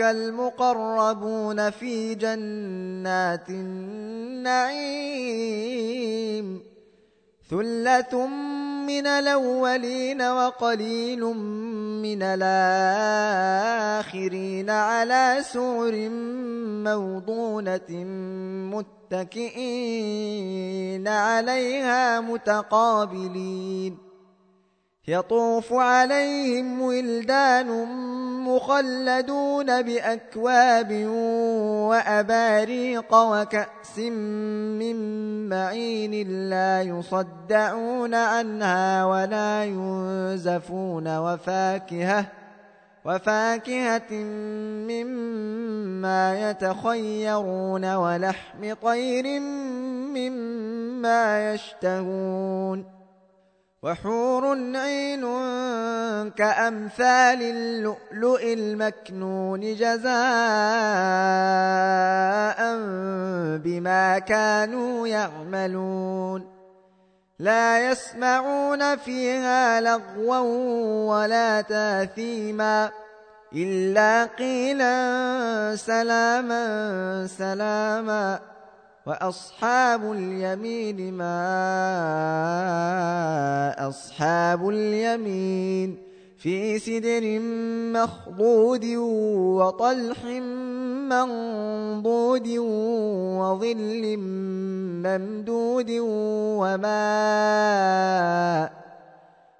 المقربون في جنات النعيم. ثلة من الأولين وقليل من الآخرين على سور موضونة متكئين عليها متقابلين. يطوف عليهم ولدان مخلدون بأكواب وأباريق وكأس من معين لا يصدعون عنها ولا ينزفون وفاكهة وفاكهة مما يتخيرون ولحم طير مما يشتهون وحور عين كأمثال اللؤلؤ المكنون جزاء بما كانوا يعملون. لا يسمعون فيها لغوا ولا تاثيما إلا قيلا سلاما سلاما. وأصحاب اليمين ما أصحاب اليمين في سدر مخضود وطلح منضود وظل ممدود وماء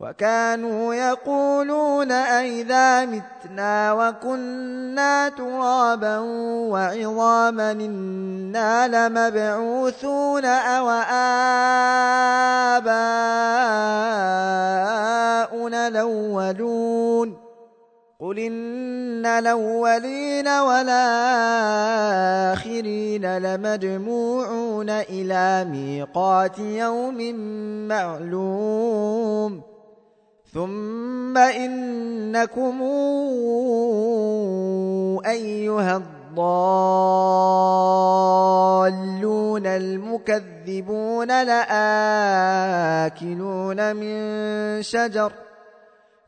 وكانوا يقولون أئذا متنا وكنا ترابا وعظاما إنا لمبعوثون أو آباؤنا الأولون قل إن الأولين والآخرين لمجموعون إلى ميقات يوم معلوم ثم إنكم أيها الضالون المكذبون لآكلون من شجر ۖ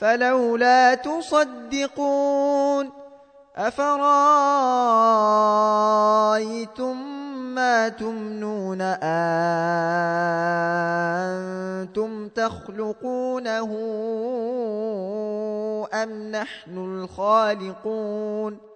فلولا تصدقون أفرأيتم ما تمنون أنتم تخلقونه أم نحن الخالقون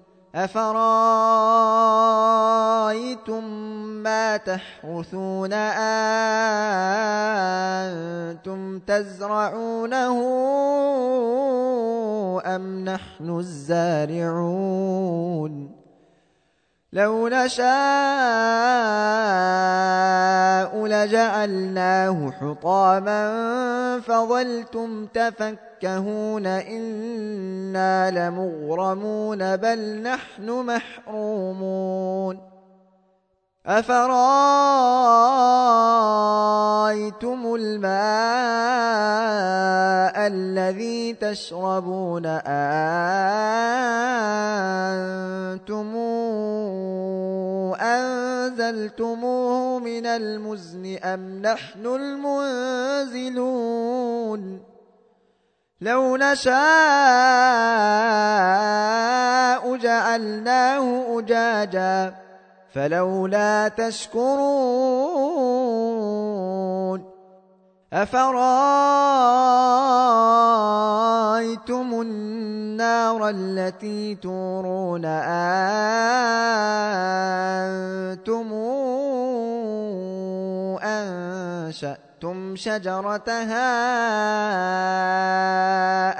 أفرأيتم ما تحرثون أنتم تزرعونه أم نحن الزارعون لو نشاء لجعلناه حطاما فظلتم تفكهون إنا لمغرمون بل نحن محرومون أفرأيتم الماء الذي تشربون أنتم أنزلتموه من المزن أم نحن المنزلون؟ لو نشاء جعلناه أجاجاً فلولا تشكرون أفرأيتم النار التي تورون أنتم أنشأتم شجرتها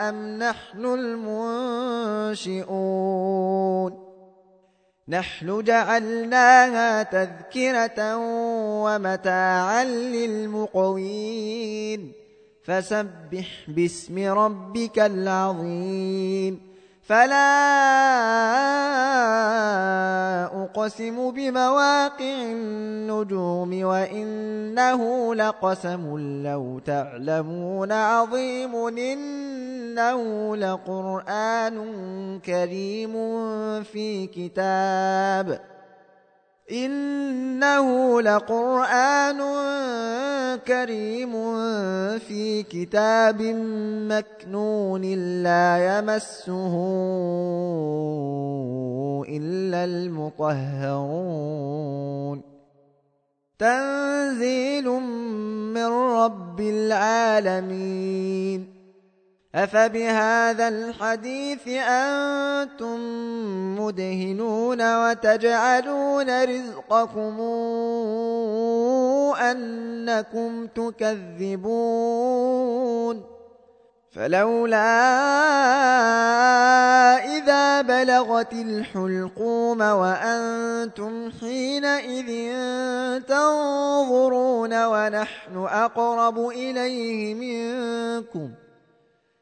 أم نحن المنشئون نحن جعلناها تذكرة ومتاعا للمقوين. فسبح باسم ربك العظيم. فلا أقسم بمواقع النجوم وإنه لقسم لو تعلمون عظيم إنه لقرآن كريم في كتاب إنه لقرآن كريم في كتاب مكنون لا يمسه إلا المطهرون. تنزيل من رب العالمين. أفبهذا الحديث أنتم مدهنون وتجعلون رزقكم أنكم تكذبون فلولا إذا بلغت الحلقوم وأنتم حينئذ تنظرون ونحن أقرب إليه منكم ۖ